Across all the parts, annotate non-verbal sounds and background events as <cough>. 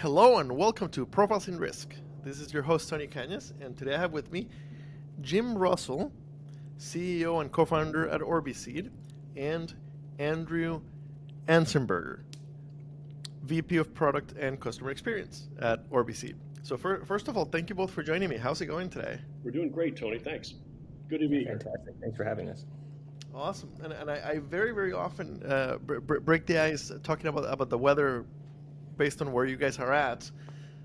Hello and welcome to Profiles in Risk. This is your host Tony Cañas, and today I have with me Jim Russell, CEO and co-founder at Orbiseed, and Andrew Anzenberger, VP of Product and Customer Experience at Orbiseed. So for, first of all, thank you both for joining me. How's it going today? We're doing great, Tony. Thanks. Good to be here. Fantastic. Thanks for having us. Awesome. And, and I, I very, very often uh, break the ice talking about, about the weather based on where you guys are at.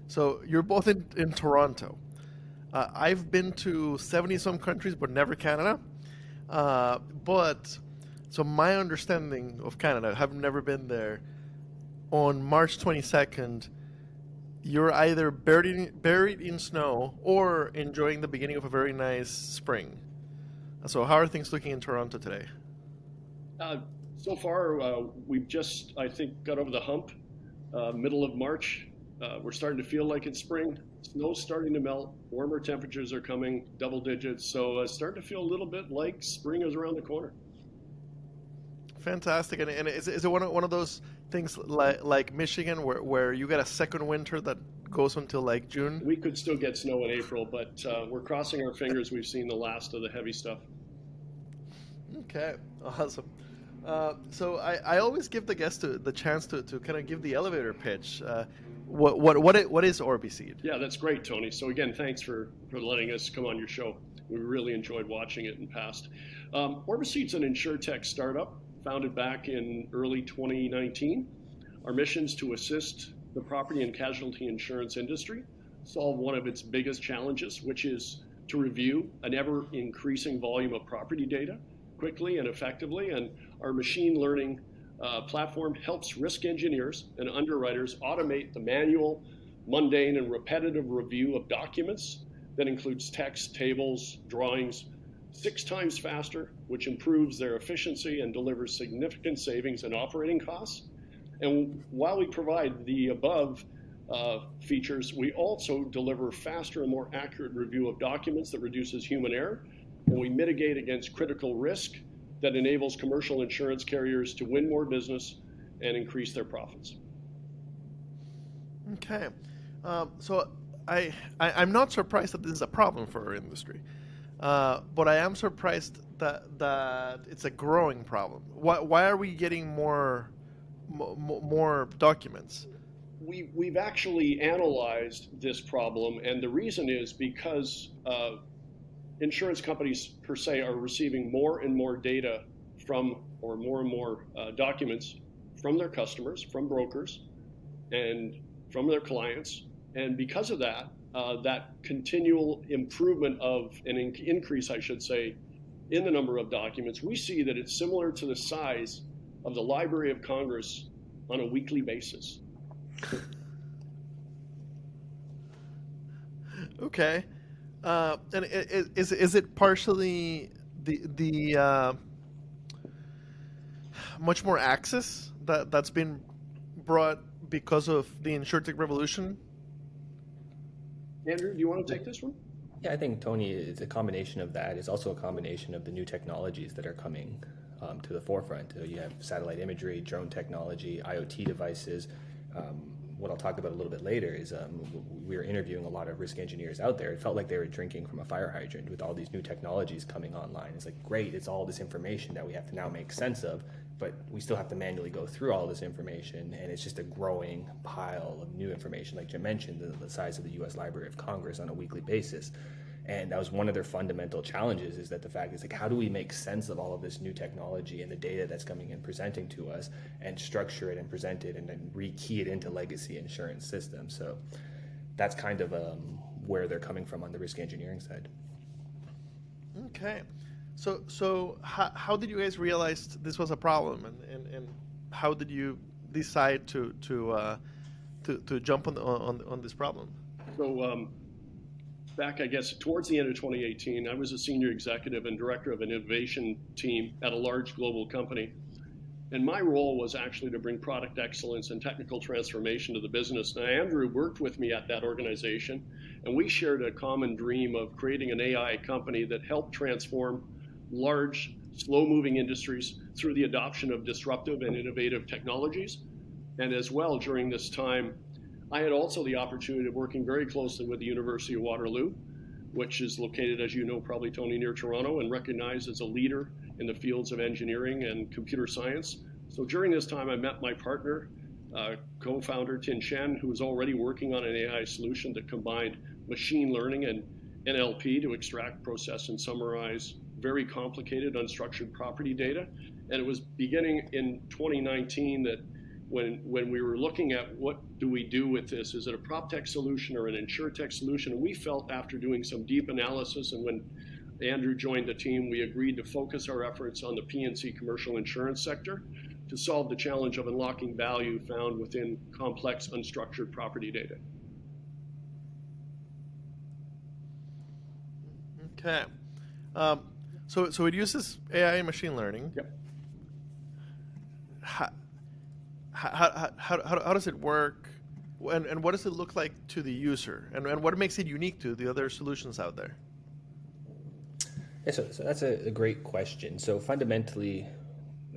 So you're both in, in Toronto. Uh, I've been to 70 some countries, but never Canada. Uh, but so my understanding of Canada, I've never been there. On March 22nd, you're either buried, buried in snow or enjoying the beginning of a very nice spring. So, how are things looking in Toronto today? Uh, so far, uh, we've just, I think, got over the hump uh, middle of March. Uh, we're starting to feel like it's spring. Snow's starting to melt. Warmer temperatures are coming, double digits. So uh, starting to feel a little bit like spring is around the corner. Fantastic. And, and is, is it one of, one of those things like, like Michigan where, where you get a second winter that goes until like June? We could still get snow in April, but uh, we're crossing our fingers. We've seen the last of the heavy stuff. Okay, awesome. Uh, so I, I always give the guest to, the chance to, to kind of give the elevator pitch. Uh, what what what, it, what is Orbiseed? Yeah, that's great, Tony. So again, thanks for, for letting us come on your show. We really enjoyed watching it in the past. Um, Orbiseed's an insurtech startup founded back in early 2019. Our mission is to assist the property and casualty insurance industry solve one of its biggest challenges, which is to review an ever increasing volume of property data quickly and effectively. And our machine learning uh, platform helps risk engineers and underwriters automate the manual, mundane, and repetitive review of documents that includes text, tables, drawings, six times faster, which improves their efficiency and delivers significant savings in operating costs. And while we provide the above uh, features, we also deliver faster and more accurate review of documents that reduces human error and we mitigate against critical risk that enables commercial insurance carriers to win more business and increase their profits. Okay. Um, so I, I, am not surprised that this is a problem for our industry, uh, but I am surprised that, that it's a growing problem. Why, why are we getting more, more documents? We, we've actually analyzed this problem, and the reason is because uh, insurance companies per se are receiving more and more data from, or more and more uh, documents from their customers, from brokers, and from their clients. And because of that, uh, that continual improvement of an in- increase, I should say, in the number of documents, we see that it's similar to the size of the Library of Congress on a weekly basis. okay. Uh, and is is it partially the the uh, much more access that that's been brought because of the insurtech revolution? Andrew, do you want to take this one? Yeah, I think Tony is a combination of that. It's also a combination of the new technologies that are coming um, to the forefront. So you have satellite imagery, drone technology, IoT devices. Um, what I'll talk about a little bit later is um, we were interviewing a lot of risk engineers out there. It felt like they were drinking from a fire hydrant with all these new technologies coming online. It's like, great, it's all this information that we have to now make sense of, but we still have to manually go through all this information, and it's just a growing pile of new information. Like Jim mentioned, the, the size of the U.S. Library of Congress on a weekly basis and that was one of their fundamental challenges is that the fact is like how do we make sense of all of this new technology and the data that's coming and presenting to us and structure it and present it and then rekey it into legacy insurance systems? So that's kind of um, where they're coming from on the risk engineering side. Okay. So so how, how did you guys realize this was a problem? And, and, and how did you decide to to uh, to, to jump on, on on this problem? So um, back, I guess, towards the end of 2018, I was a senior executive and director of an innovation team at a large global company. And my role was actually to bring product excellence and technical transformation to the business. Now, Andrew worked with me at that organization, and we shared a common dream of creating an AI company that helped transform large, slow moving industries through the adoption of disruptive and innovative technologies. And as well, during this time, I had also the opportunity of working very closely with the University of Waterloo, which is located, as you know, probably Tony, near Toronto, and recognized as a leader in the fields of engineering and computer science. So during this time, I met my partner, uh, co-founder Tin Shen, who was already working on an AI solution that combined machine learning and NLP to extract, process, and summarize very complicated unstructured property data. And it was beginning in 2019 that when, when we were looking at what do we do with this, is it a prop tech solution or an insure tech solution? And we felt after doing some deep analysis and when Andrew joined the team, we agreed to focus our efforts on the P&C commercial insurance sector to solve the challenge of unlocking value found within complex unstructured property data. Okay. Um, so, so it uses AI and machine learning. Yep. How, how, how, how, how does it work? And, and what does it look like to the user? And, and what makes it unique to the other solutions out there? Yeah, so, so that's a, a great question. So fundamentally,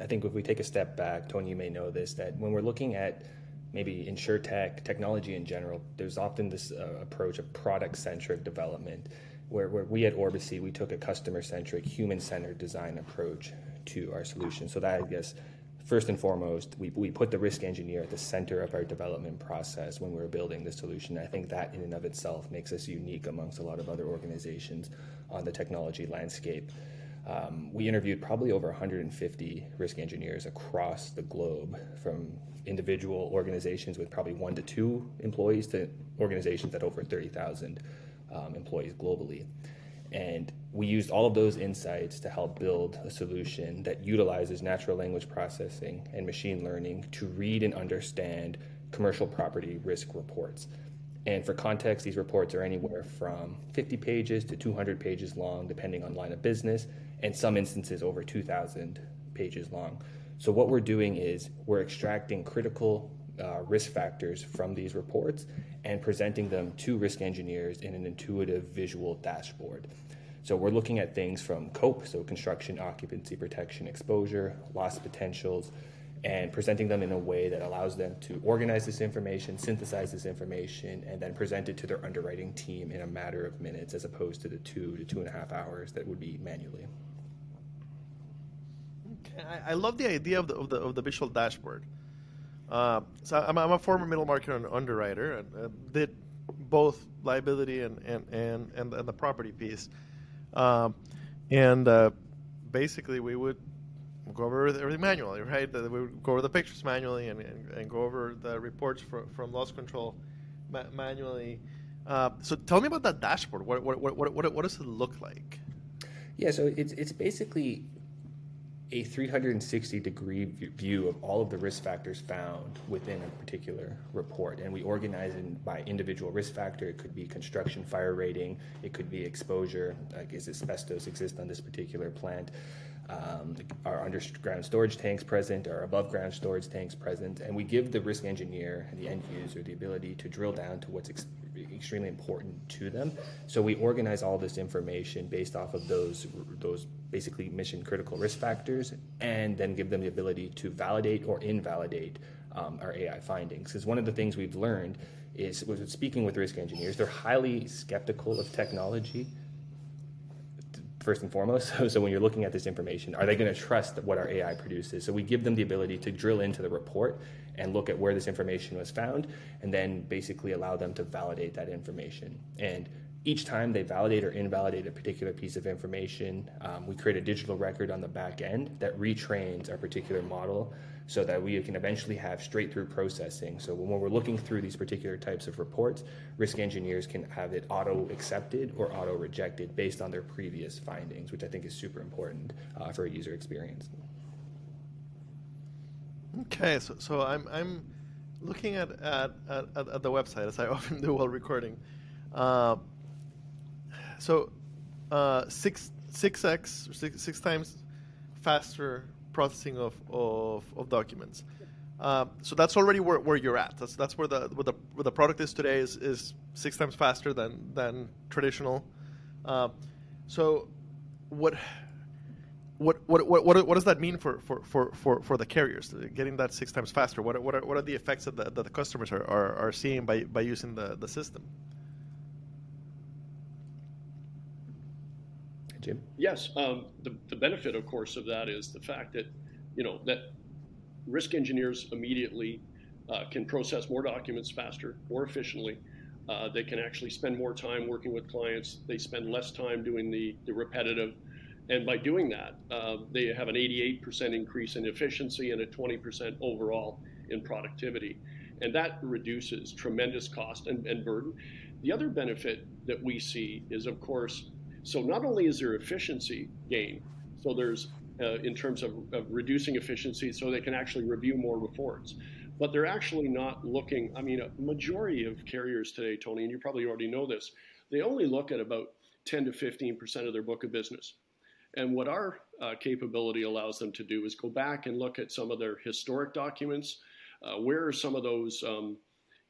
I think if we take a step back, Tony, you may know this, that when we're looking at maybe insure tech, technology in general, there's often this uh, approach of product centric development where, where we at Orbiseed, we took a customer centric, human centered design approach to our solution. So that, I guess, first and foremost, we, we put the risk engineer at the center of our development process when we were building the solution. I think that in and of itself makes us unique amongst a lot of other organizations on the technology landscape. Um, we interviewed probably over 150 risk engineers across the globe from individual organizations with probably one to two employees to organizations that over 30,000 um, employees globally. And we used all of those insights to help build a solution that utilizes natural language processing and machine learning to read and understand commercial property risk reports. And for context, these reports are anywhere from 50 pages to 200 pages long, depending on line of business, and some instances over 2,000 pages long. So, what we're doing is we're extracting critical uh, risk factors from these reports and presenting them to risk engineers in an intuitive visual dashboard. So we're looking at things from COPE, so construction, occupancy, protection, exposure, loss potentials, and presenting them in a way that allows them to organize this information, synthesize this information, and then present it to their underwriting team in a matter of minutes as opposed to the two to two and a half hours that would be manually. Okay. I, love the idea of the, of the, of the visual dashboard. Uh, so I'm, I'm, a former middle market underwriter and uh, did both liability and, and, and, and, the property piece. Um, and uh, basically, we would go over everything manually, right? We would go over the pictures manually and, and, and go over the reports for, from loss control ma- manually. Uh, so tell me about that dashboard. What, what, what, what, what does it look like? Yeah, so it's, it's basically a 360 degree view of all of the risk factors found within a particular report. And we organize it by individual risk factor. It could be construction fire rating, it could be exposure, like is asbestos exist on this particular plant. Um, are underground storage tanks present? Are above ground storage tanks present? And we give the risk engineer and the end user the ability to drill down to what's ex- extremely important to them. So we organize all this information based off of those those basically mission critical risk factors, and then give them the ability to validate or invalidate um, our AI findings. Because one of the things we've learned is, speaking with risk engineers, they're highly skeptical of technology first and foremost. <laughs> So, so when you're looking at this information, are they going to trust what our AI produces? So we give them the ability to drill into the report and look at where this information was found, and then basically allow them to validate that information. And each time they validate or invalidate a particular piece of information, um, we create a digital record on the back end that retrains our particular model so that we can eventually have straight through processing. So when we're looking through these particular types of reports, risk engineers can have it auto accepted or auto rejected based on their previous findings, which I think is super important uh, for a user experience. Okay, so, so I'm, I'm looking at, at, at, at the website as I often do while recording. Uh, so uh, six six x six, six times faster processing of, of, of documents. Uh, so that's already where, where you're at. That's that's where the where the where the product is today is, is six times faster than than traditional. Uh, so what what, what, what, what does that mean for, for, for, for, for the carriers getting that six times faster? What, what, are, what are the effects that the, that the customers are, are, are seeing by, by using the, the system? Jim? Yes, um, the, the benefit, of course, of that is the fact that, you know, that risk engineers immediately uh, can process more documents faster, more efficiently. Uh, they can actually spend more time working with clients. They spend less time doing the, the repetitive. And by doing that, uh, they have an 88% increase in efficiency and a 20% overall in productivity. And that reduces tremendous cost and, and burden. The other benefit that we see is, of course, so not only is there efficiency gain, so there's uh, in terms of, of, reducing efficiency, so they can actually review more reports, but they're actually not looking. I mean, a majority of carriers today, Tony, and you probably already know this, they only look at about 10 to 15 percent of their book of business. And what our uh, capability allows them to do is go back and look at some of their historic documents. Uh, where are some of those, um,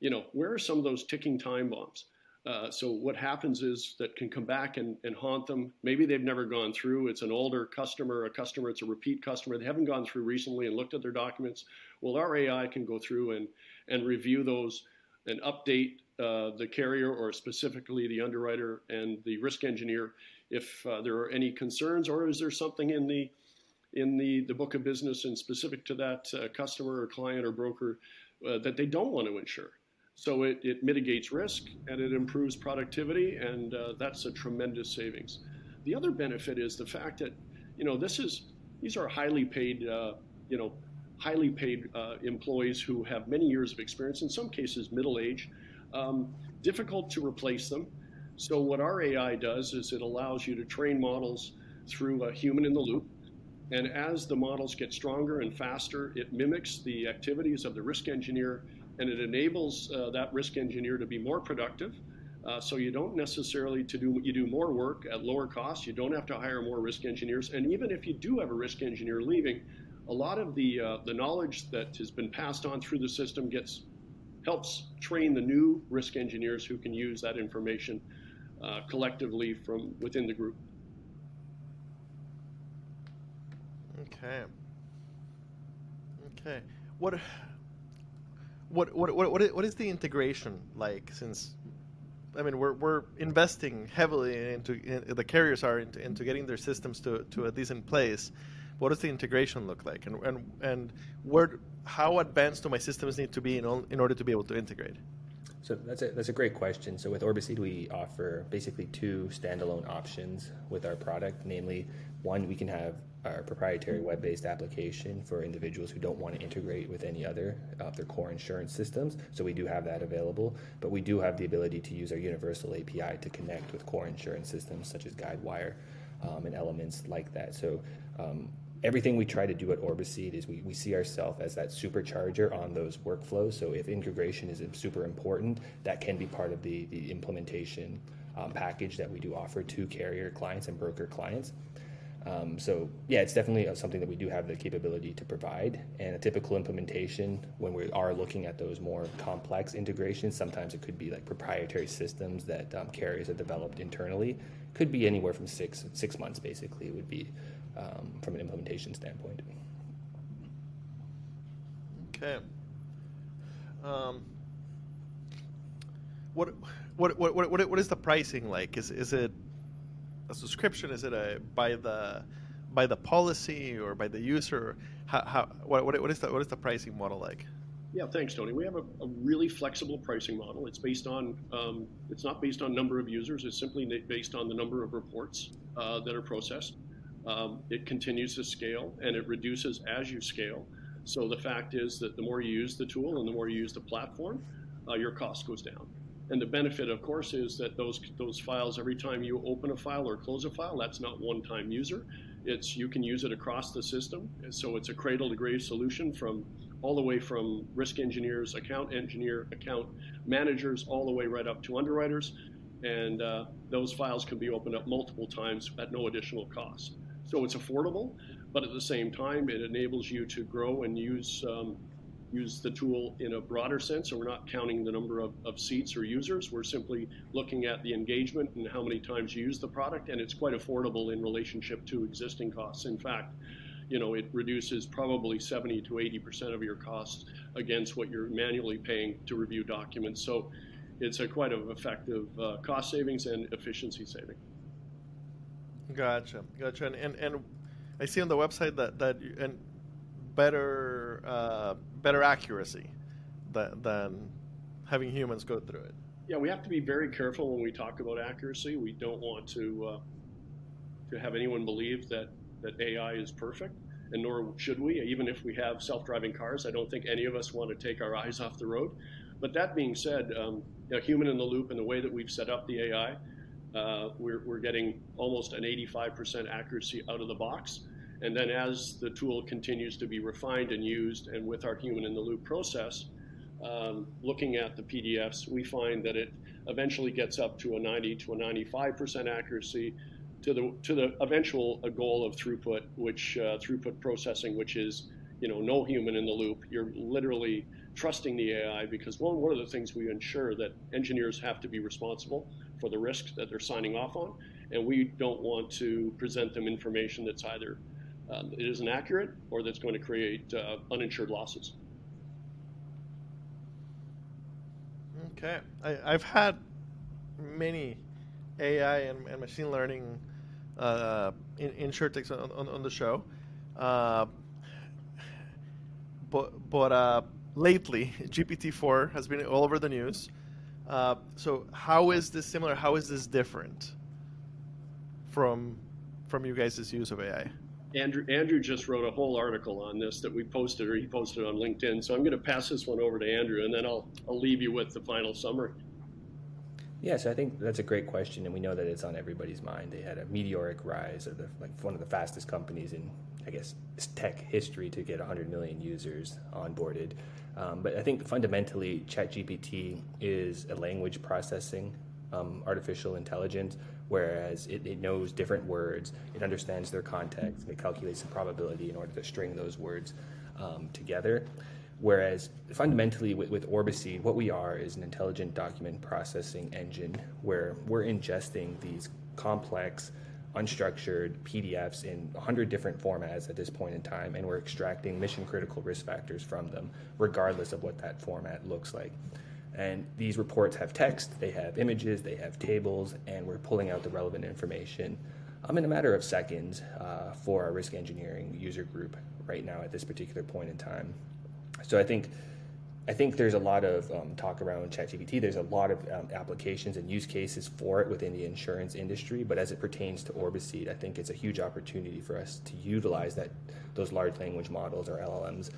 you know, where are some of those ticking time bombs? Uh, so what happens is that can come back and, and, haunt them. Maybe they've never gone through. It's an older customer, a customer, it's a repeat customer. They haven't gone through recently and looked at their documents. Well, our AI can go through and, and review those and update uh, the carrier or specifically the underwriter and the risk engineer if uh, there are any concerns or is there something in the in the, the book of business and specific to that uh, customer or client or broker uh, that they don't want to insure. So it, it mitigates risk and it improves productivity, and uh, that's a tremendous savings. The other benefit is the fact that, you know, this is these are highly paid, uh, you know, highly paid uh, employees who have many years of experience, in some cases middle age, um, difficult to replace them. So what our AI does is it allows you to train models through a human in the loop. And as the models get stronger and faster, it mimics the activities of the risk engineer and it enables uh, that risk engineer to be more productive. Uh, so you don't necessarily to do you do more work at lower cost. You don't have to hire more risk engineers, and even if you do have a risk engineer leaving, a lot of the uh, the knowledge that has been passed on through the system gets helps train the new risk engineers who can use that information uh, collectively from within the group. Okay. Okay. What what what what what is the integration like? Since I mean, we're we're investing heavily into in, the carriers are into, into getting their systems to, to a decent place. What does the integration look like, and and and where how advanced do my systems need to be in in order to be able to integrate? So that's a, that's a great question. So with Orbiseed, we offer basically two standalone options with our product. Namely, one, we can have our proprietary web-based application for individuals who don't want to integrate with any other of their core insurance systems. So we do have that available, but we do have the ability to use our universal API to connect with core insurance systems such as Guidewire um, and elements like that. So um, everything we try to do at Orbiseed is we, we see ourselves as that supercharger on those workflows. So if integration is super important, that can be part of the, the implementation um, package that we do offer to carrier clients and broker clients. Um, so yeah, it's definitely something that we do have the capability to provide. And a typical implementation, when we are looking at those more complex integrations, sometimes it could be like proprietary systems that um, carriers have developed internally. Could be anywhere from six six months, basically. It would be um, from an implementation standpoint. Okay. Um, what, what, what, what, what is the pricing like? Is, is it a subscription? Is it a by the by the policy or by the user? How, how what, what is the what is the pricing model like? Yeah, thanks, Tony. We have a, a really flexible pricing model. It's based on um, it's not based on number of users. It's simply based on the number of reports uh, that are processed. Um, it continues to scale and it reduces as you scale. So the fact is that the more you use the tool and the more you use the platform, uh, your cost goes down. And the benefit, of course, is that those those files, every time you open a file or close a file, that's not one-time user. It's you can use it across the system. So it's a cradle-to-grave solution from all the way from risk engineers, account engineer, account managers, all the way right up to underwriters. And uh, those files can be opened up multiple times at no additional cost. So it's affordable, but at the same time, it enables you to grow and use um, use the tool in a broader sense. So we're not counting the number of, of seats or users. We're simply looking at the engagement and how many times you use the product, and it's quite affordable in relationship to existing costs. In fact, you know, it reduces probably 70 to 80% of your costs against what you're manually paying to review documents. So it's a quite effective uh, cost savings and efficiency saving. Gotcha, gotcha. And, and, and I see on the website that, that and better uh, better accuracy than, than having humans go through it. Yeah, we have to be very careful when we talk about accuracy. We don't want to uh, to have anyone believe that that AI is perfect, and nor should we. Even if we have self-driving cars, I don't think any of us want to take our eyes off the road. But that being said, um, you know, human in the loop and the way that we've set up the AI, uh, we're, we're getting almost an 85% accuracy out of the box. And then as the tool continues to be refined and used, and with our human in the loop process, um, looking at the PDFs, we find that it eventually gets up to a 90 to a 95% accuracy to the to the eventual goal of throughput, which uh, throughput processing, which is you know no human in the loop. You're literally trusting the AI because one one of the things we ensure that engineers have to be responsible for the risks that they're signing off on, and we don't want to present them information that's either um, it isn't accurate or that's going to create uh, uninsured losses. Okay, I, have had many AI and, and machine learning uh, insurtechs on, on, on, the show, uh, but but uh, lately <laughs> GPT-4 has been all over the news. Uh, so how is this similar? How is this different from from you guys' use of AI? Andrew, Andrew just wrote a whole article on this that we posted, or he posted on LinkedIn. So I'm going to pass this one over to Andrew, and then I'll, I'll leave you with the final summary. Yeah, so I think that's a great question, and we know that it's on everybody's mind. They had a meteoric rise of the, like one of the fastest companies in, I guess, tech history to get 100 million users onboarded. Um, but I think fundamentally, ChatGPT is a language processing um, artificial intelligence whereas it, it, knows different words, it understands their context, it calculates the probability in order to string those words um, together. Whereas fundamentally with, with Orbiseed, what we are is an intelligent document processing engine where we're ingesting these complex, unstructured PDFs in 100 different formats at this point in time, and we're extracting mission critical risk factors from them, regardless of what that format looks like. And these reports have text, they have images, they have tables, and we're pulling out the relevant information um, in a matter of seconds uh, for our risk engineering user group right now at this particular point in time. So I think I think there's a lot of um, talk around ChatGPT. There's a lot of um, applications and use cases for it within the insurance industry. But as it pertains to Orbiseed, I think it's a huge opportunity for us to utilize that those large language models or LLMs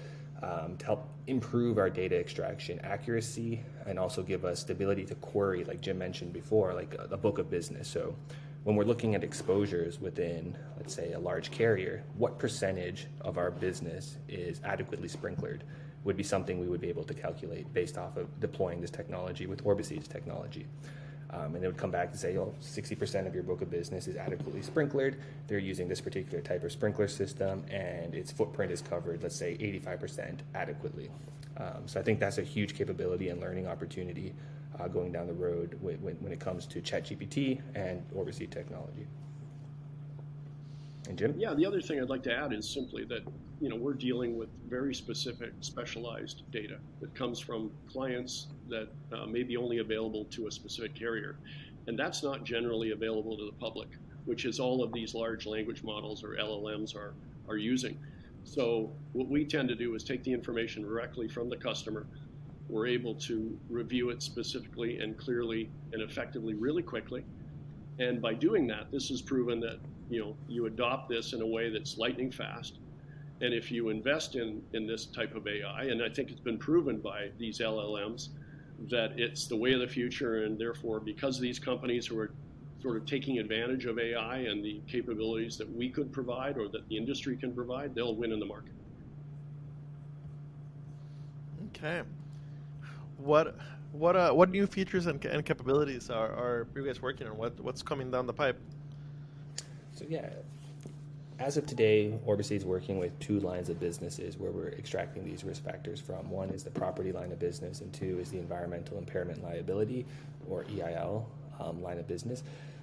um, to help improve our data extraction accuracy and also give us the ability to query, like Jim mentioned before, like a, a, book of business. So when we're looking at exposures within, let's say, a large carrier, what percentage of our business is adequately sprinklered would be something we would be able to calculate based off of deploying this technology with Orbiseed's technology. Um, and they would come back and say, oh, 60% of your book of business is adequately sprinklered. They're using this particular type of sprinkler system, and its footprint is covered, let's say, 85% adequately. Um, so I think that's a huge capability and learning opportunity uh, going down the road when, when, it comes to ChatGPT and Orbiseed technology. And Jim? Yeah, the other thing I'd like to add is simply that you know we're dealing with very specific, specialized data that comes from clients that uh, may be only available to a specific carrier, and that's not generally available to the public, which is all of these large language models or LLMs are are using. So what we tend to do is take the information directly from the customer. We're able to review it specifically and clearly and effectively really quickly. And by doing that, this has proven that you know you adopt this in a way that's lightning fast. And if you invest in in this type of ai and i think it's been proven by these llms that it's the way of the future and therefore because these companies who are sort of taking advantage of ai and the capabilities that we could provide or that the industry can provide they'll win in the market. Okay. What what uh, what new features and, and capabilities are, are you guys working on what what's coming down the pipe so yeah, as of today, Orbiseed is working with two lines of businesses where we're extracting these risk factors from. One is the property line of business, and two is the environmental impairment liability, or EIL, um, line of business.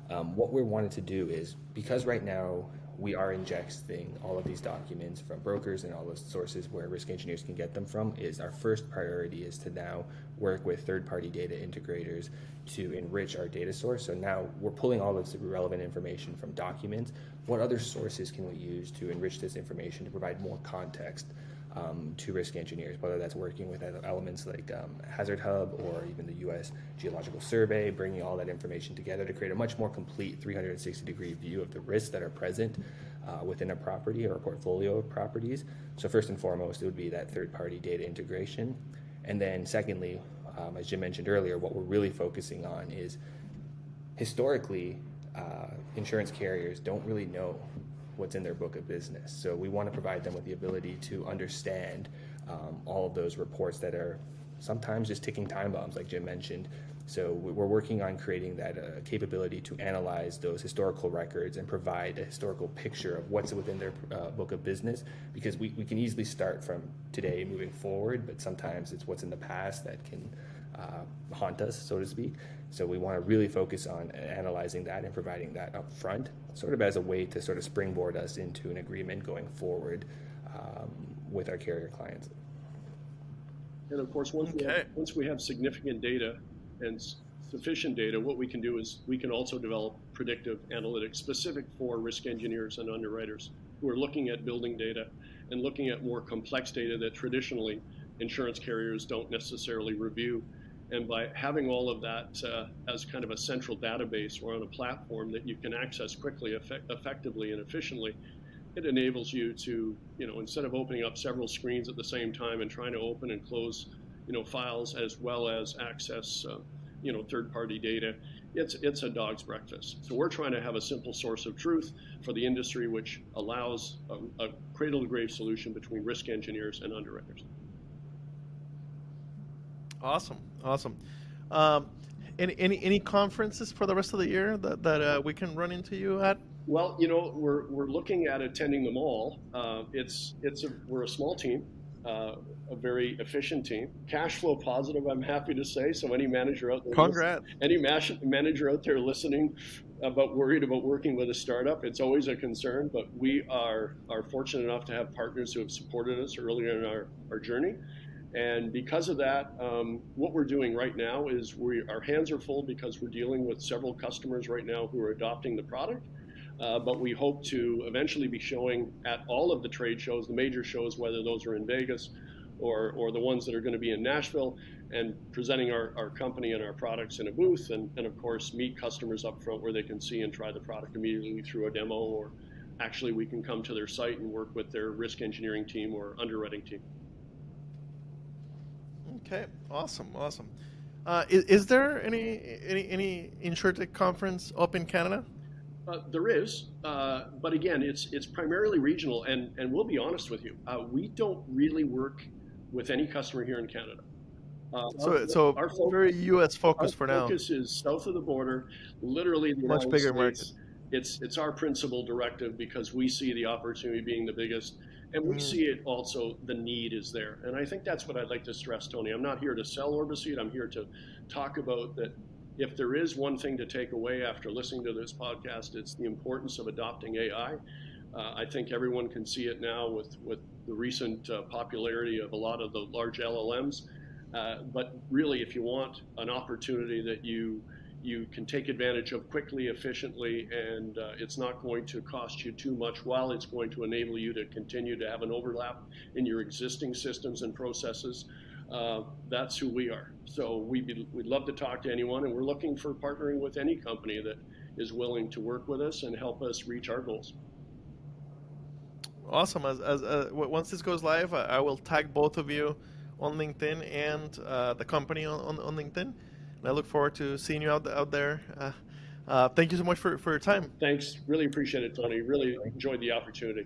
Um, what we're wanting to do is because right now we are ingesting all of these documents from brokers and all those sources where risk engineers can get them from is our first priority is to now work with third-party data integrators to enrich our data source. So now we're pulling all of this relevant information from documents. What other sources can we use to enrich this information to provide more context um, to risk engineers, whether that's working with elements like um, Hazard Hub or even the U.S. Geological Survey, bringing all that information together to create a much more complete 360 degree view of the risks that are present uh, within a property or a portfolio of properties. So, first and foremost, it would be that third party data integration. And then, secondly, um, as Jim mentioned earlier, what we're really focusing on is historically, uh, insurance carriers don't really know what's in their book of business. So we want to provide them with the ability to understand um, all of those reports that are sometimes just ticking time bombs, like Jim mentioned. So we're working on creating that uh, capability to analyze those historical records and provide a historical picture of what's within their uh, book of business because we, we can easily start from today moving forward, but sometimes it's what's in the past that can uh, haunt us, so to speak. So we want to really focus on analyzing that and providing that up front, sort of as a way to sort of springboard us into an agreement going forward um, with our carrier clients. And of course, once, okay. we have, once we have significant data and sufficient data, what we can do is we can also develop predictive analytics specific for risk engineers and underwriters who are looking at building data and looking at more complex data that traditionally insurance carriers don't necessarily review. And by having all of that uh, as kind of a central database or on a platform that you can access quickly, effect- effectively, and efficiently, it enables you to, you know, instead of opening up several screens at the same time and trying to open and close, you know, files as well as access, uh, you know, third-party data, it's it's a dog's breakfast. So we're trying to have a simple source of truth for the industry, which allows a, a cradle-to-grave solution between risk engineers and underwriters. Awesome, awesome. Um, any, any any conferences for the rest of the year that that uh, we can run into you at? Well, you know, we're, we're looking at attending them all. Uh, it's it's a, we're a small team, uh, a very efficient team, cash flow positive. I'm happy to say. So any manager out there, congrats. Any manager out there listening about worried about working with a startup, it's always a concern. But we are are fortunate enough to have partners who have supported us earlier in our, our journey. And because of that, um, what we're doing right now is we our hands are full because we're dealing with several customers right now who are adopting the product. Uh, but we hope to eventually be showing at all of the trade shows, the major shows, whether those are in Vegas or, or the ones that are going to be in Nashville, and presenting our, our company and our products in a booth, and, and of course meet customers up front where they can see and try the product immediately through a demo, or actually we can come to their site and work with their risk engineering team or underwriting team. Okay, awesome, awesome. Uh, is, is, there any any any insurtech conference up in Canada? Uh, there is, uh, but again, it's it's primarily regional, and and we'll be honest with you, uh, we don't really work with any customer here in Canada. Uh, so, our, so our focus, very U.S. focus for now. Focus is south of the border, literally the much United bigger States. market. It's it's our principal directive because we see the opportunity being the biggest and we mm. see it also, the need is there. And I think that's what I'd like to stress, Tony. I'm not here to sell Orbiseed. I'm here to talk about that if there is one thing to take away after listening to this podcast, it's the importance of adopting AI. Uh, I think everyone can see it now with, with the recent uh, popularity of a lot of the large LLMs. Uh, but really, if you want an opportunity that you you can take advantage of quickly, efficiently, and uh, it's not going to cost you too much while it's going to enable you to continue to have an overlap in your existing systems and processes. Uh, that's who we are. So we'd, we'd love to talk to anyone, and we're looking for partnering with any company that is willing to work with us and help us reach our goals. Awesome. As, as uh, once this goes live, I, I, will tag both of you on LinkedIn and uh, the company on, on, on LinkedIn I look forward to seeing you out, out there. Uh, uh, thank you so much for, for your time. Thanks. Really appreciate it, Tony. Really enjoyed the opportunity.